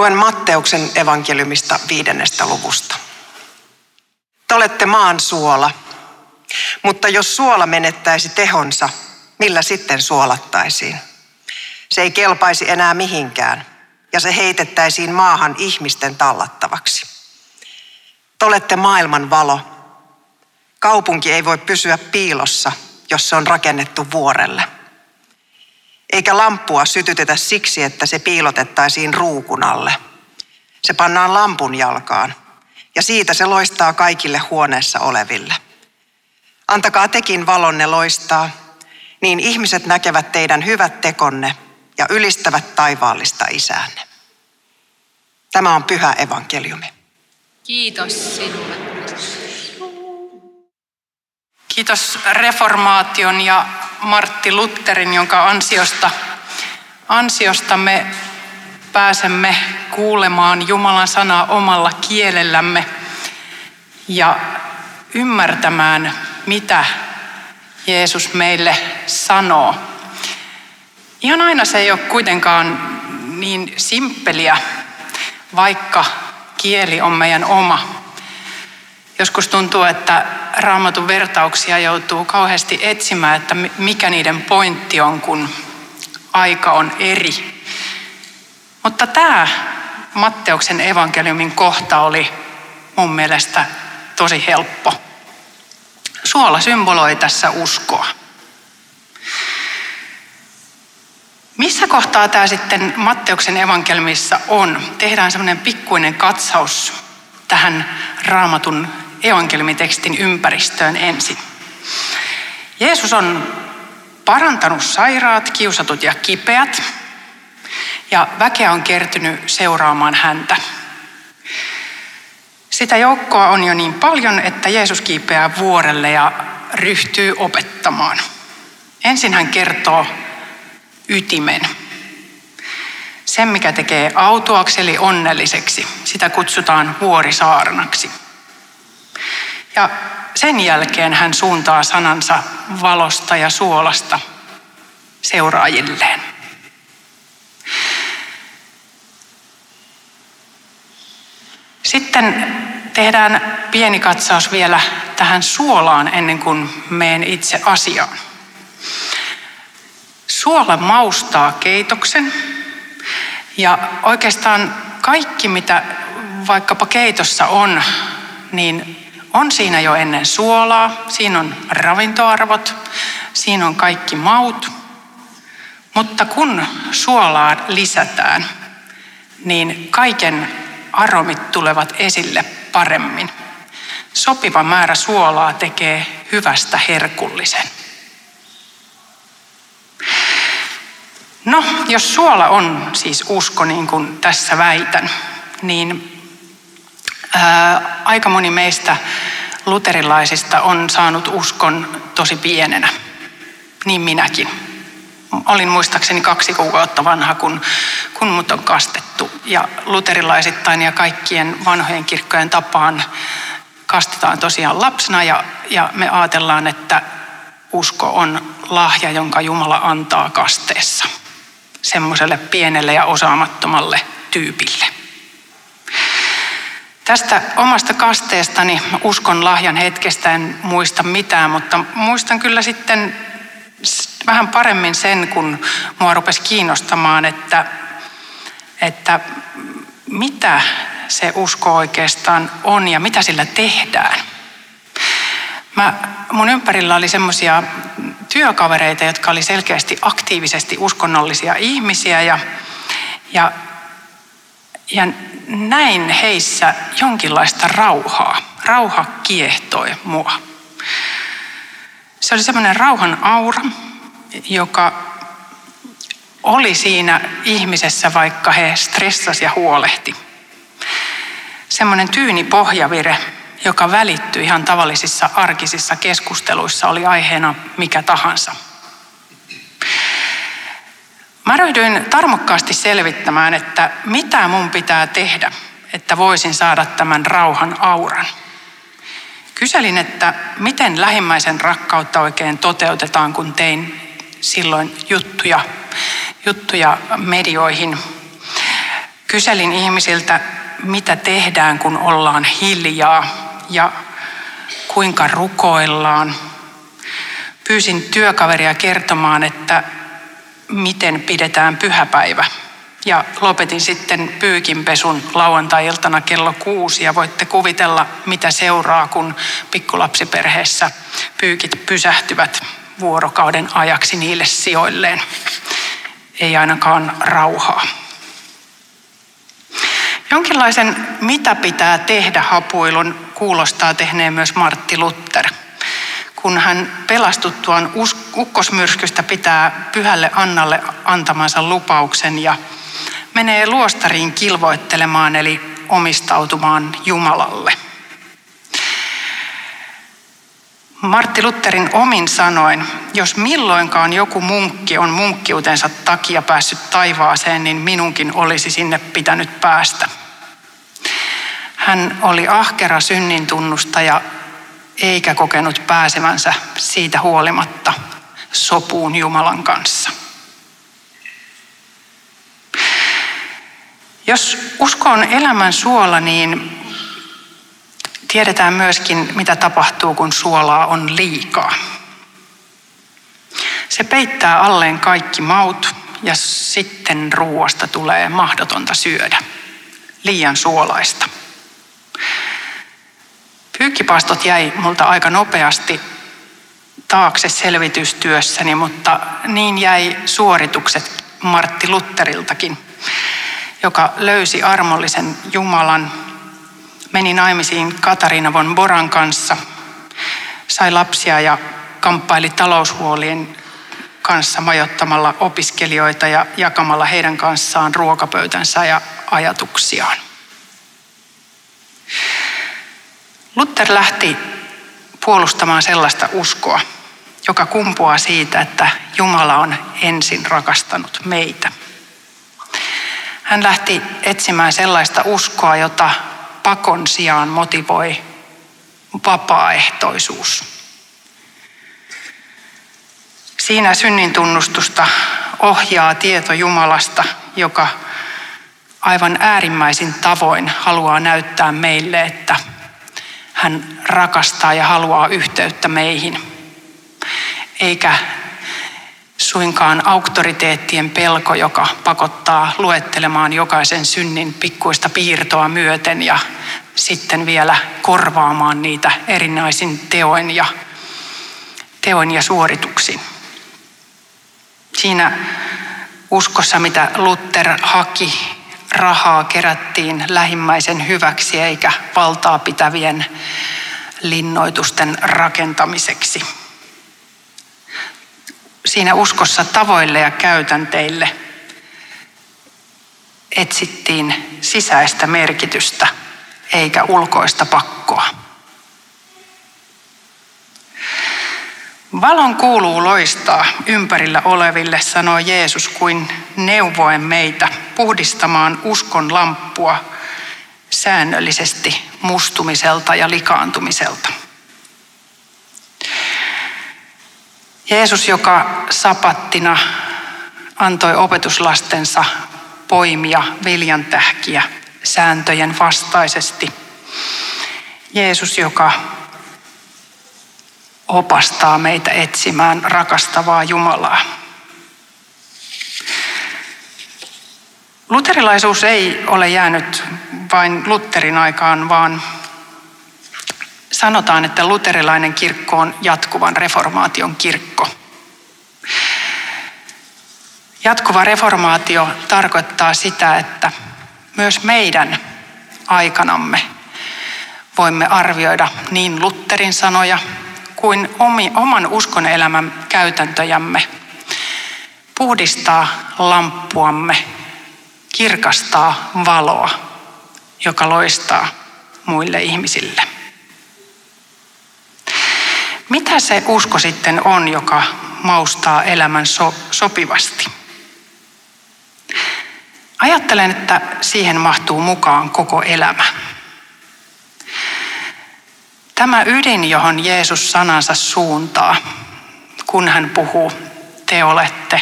Luen Matteuksen evankeliumista viidennestä luvusta. Te olette maan suola, mutta jos suola menettäisi tehonsa, millä sitten suolattaisiin? Se ei kelpaisi enää mihinkään ja se heitettäisiin maahan ihmisten tallattavaksi. Te olette maailman valo. Kaupunki ei voi pysyä piilossa, jos se on rakennettu vuorelle. Eikä lamppua sytytetä siksi, että se piilotettaisiin ruukun alle. Se pannaan lampun jalkaan ja siitä se loistaa kaikille huoneessa oleville. Antakaa tekin valonne loistaa, niin ihmiset näkevät teidän hyvät tekonne ja ylistävät taivaallista isäänne. Tämä on pyhä evankeliumi. Kiitos sinulle. Kiitos reformaation ja Martti Lutterin, jonka ansiosta, ansiosta me pääsemme kuulemaan Jumalan sanaa omalla kielellämme ja ymmärtämään, mitä Jeesus meille sanoo. Ihan aina se ei ole kuitenkaan niin simppeliä, vaikka kieli on meidän oma. Joskus tuntuu, että raamatun vertauksia joutuu kauheasti etsimään, että mikä niiden pointti on, kun aika on eri. Mutta tämä Matteuksen evankeliumin kohta oli mun mielestä tosi helppo. Suola symboloi tässä uskoa. Missä kohtaa tämä sitten Matteuksen evankelmissa on? Tehdään semmoinen pikkuinen katsaus tähän raamatun evankelmitekstin ympäristöön ensin. Jeesus on parantanut sairaat, kiusatut ja kipeät, ja väkeä on kertynyt seuraamaan häntä. Sitä joukkoa on jo niin paljon, että Jeesus kiipeää vuorelle ja ryhtyy opettamaan. Ensin hän kertoo ytimen. Sen, mikä tekee autoakseli onnelliseksi, sitä kutsutaan vuorisaarnaksi. Ja sen jälkeen hän suuntaa sanansa valosta ja suolasta seuraajilleen. Sitten tehdään pieni katsaus vielä tähän suolaan ennen kuin meen itse asiaan. Suola maustaa keitoksen ja oikeastaan kaikki, mitä vaikkapa keitossa on, niin on siinä jo ennen suolaa. Siinä on ravintoarvot, siinä on kaikki maut. Mutta kun suolaa lisätään, niin kaiken aromit tulevat esille paremmin. Sopiva määrä suolaa tekee hyvästä herkullisen. No, jos suola on siis usko, niin kuin tässä väitän, niin ää, aika moni meistä luterilaisista on saanut uskon tosi pienenä. Niin minäkin. Olin muistaakseni kaksi kuukautta vanha, kun, kun mut on kastettu. Ja luterilaisittain ja kaikkien vanhojen kirkkojen tapaan kastetaan tosiaan lapsena ja, ja me ajatellaan, että usko on lahja, jonka Jumala antaa kasteessa semmoiselle pienelle ja osaamattomalle tyypille. Tästä omasta kasteestani uskon lahjan hetkestä en muista mitään, mutta muistan kyllä sitten vähän paremmin sen, kun mua rupesi kiinnostamaan, että, että mitä se usko oikeastaan on ja mitä sillä tehdään. Mä, mun ympärillä oli semmoisia työkavereita, jotka oli selkeästi aktiivisesti uskonnollisia ihmisiä ja, ja, ja näin heissä jonkinlaista rauhaa. Rauha kiehtoi mua. Se oli semmoinen rauhan aura, joka oli siinä ihmisessä, vaikka he stressasi ja huolehti. Semmoinen tyyni pohjavire, joka välittyi ihan tavallisissa arkisissa keskusteluissa, oli aiheena mikä tahansa. Mä ryhdyin tarmokkaasti selvittämään, että mitä mun pitää tehdä, että voisin saada tämän rauhan auran. Kyselin, että miten lähimmäisen rakkautta oikein toteutetaan, kun tein silloin juttuja, juttuja medioihin. Kyselin ihmisiltä, mitä tehdään, kun ollaan hiljaa ja kuinka rukoillaan. Pyysin työkaveria kertomaan, että miten pidetään pyhäpäivä. Ja lopetin sitten pyykinpesun lauantai-iltana kello kuusi ja voitte kuvitella, mitä seuraa, kun pikkulapsiperheessä pyykit pysähtyvät vuorokauden ajaksi niille sijoilleen. Ei ainakaan rauhaa. Jonkinlaisen mitä pitää tehdä hapuilun kuulostaa tehneen myös Martti Luther. Kun hän pelastuttuaan ukkosmyrskystä pitää pyhälle Annalle antamansa lupauksen ja menee luostariin kilvoittelemaan eli omistautumaan Jumalalle. Martti Lutherin omin sanoin, jos milloinkaan joku munkki on munkkiutensa takia päässyt taivaaseen, niin minunkin olisi sinne pitänyt päästä. Hän oli ahkera synnin tunnustaja eikä kokenut pääsemänsä siitä huolimatta sopuun Jumalan kanssa. Jos usko on elämän suola, niin tiedetään myöskin, mitä tapahtuu, kun suolaa on liikaa. Se peittää alleen kaikki maut ja sitten ruoasta tulee mahdotonta syödä. Liian suolaista. Pyykkipastot jäi multa aika nopeasti taakse selvitystyössäni, mutta niin jäi suoritukset Martti Lutteriltakin, joka löysi armollisen Jumalan, meni naimisiin Katariina von Boran kanssa, sai lapsia ja kamppaili taloushuolien kanssa majottamalla opiskelijoita ja jakamalla heidän kanssaan ruokapöytänsä ja ajatuksiaan. Luther lähti puolustamaan sellaista uskoa, joka kumpuaa siitä, että Jumala on ensin rakastanut meitä. Hän lähti etsimään sellaista uskoa, jota pakon sijaan motivoi vapaaehtoisuus. Siinä synnin tunnustusta ohjaa tieto Jumalasta, joka aivan äärimmäisin tavoin haluaa näyttää meille, että hän rakastaa ja haluaa yhteyttä meihin. Eikä suinkaan auktoriteettien pelko, joka pakottaa luettelemaan jokaisen synnin pikkuista piirtoa myöten ja sitten vielä korvaamaan niitä erinäisin teoin ja, teoin ja suorituksin. Siinä uskossa, mitä Luther haki rahaa kerättiin lähimmäisen hyväksi eikä valtaa pitävien linnoitusten rakentamiseksi. Siinä uskossa tavoille ja käytänteille etsittiin sisäistä merkitystä eikä ulkoista pakkoa. Valon kuuluu loistaa ympärillä oleville, sanoi Jeesus, kuin neuvoen meitä puhdistamaan uskon lamppua säännöllisesti mustumiselta ja likaantumiselta. Jeesus, joka sapattina antoi opetuslastensa poimia viljantähkiä sääntöjen vastaisesti. Jeesus, joka opastaa meitä etsimään rakastavaa Jumalaa. Luterilaisuus ei ole jäänyt vain Lutherin aikaan, vaan sanotaan, että luterilainen kirkko on jatkuvan reformaation kirkko. Jatkuva reformaatio tarkoittaa sitä, että myös meidän aikanamme voimme arvioida niin Lutherin sanoja kuin oman uskon elämän käytäntöjämme, puhdistaa lamppuamme, kirkastaa valoa, joka loistaa muille ihmisille. Mitä se usko sitten on, joka maustaa elämän so- sopivasti? Ajattelen, että siihen mahtuu mukaan koko elämä. Tämä ydin, johon Jeesus sanansa suuntaa, kun hän puhuu, te olette,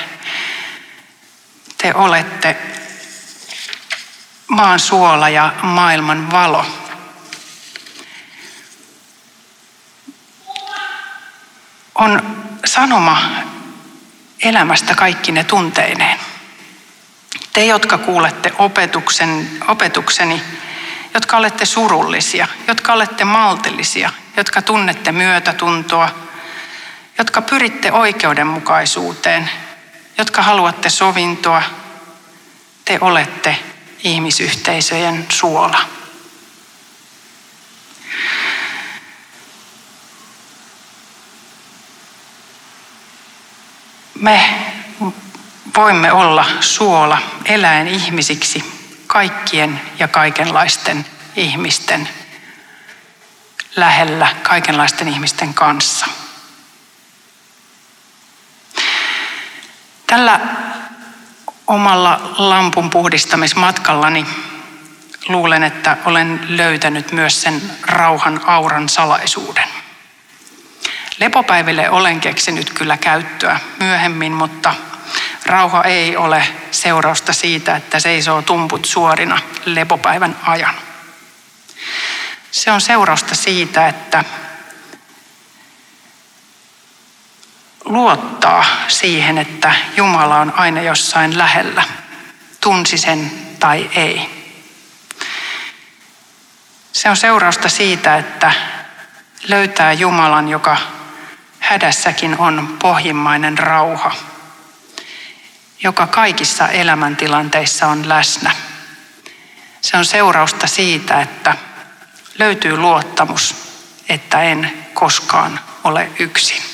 te olette maan suola ja maailman valo. On sanoma elämästä kaikki ne tunteineen. Te, jotka kuulette opetuksen, opetukseni, jotka olette surullisia, jotka olette maltillisia, jotka tunnette myötätuntoa, jotka pyritte oikeudenmukaisuuteen, jotka haluatte sovintoa, te olette ihmisyhteisöjen suola. Me voimme olla suola eläen ihmisiksi kaikkien ja kaikenlaisten ihmisten lähellä, kaikenlaisten ihmisten kanssa. Tällä omalla lampun puhdistamismatkallani luulen, että olen löytänyt myös sen rauhan auran salaisuuden. Lepopäiville olen keksinyt kyllä käyttöä myöhemmin, mutta rauha ei ole seurausta siitä, että seisoo tumput suorina lepopäivän ajan. Se on seurausta siitä, että luottaa siihen, että Jumala on aina jossain lähellä, tunsi sen tai ei. Se on seurausta siitä, että löytää Jumalan, joka hädässäkin on pohjimmainen rauha, joka kaikissa elämäntilanteissa on läsnä. Se on seurausta siitä, että löytyy luottamus, että en koskaan ole yksin.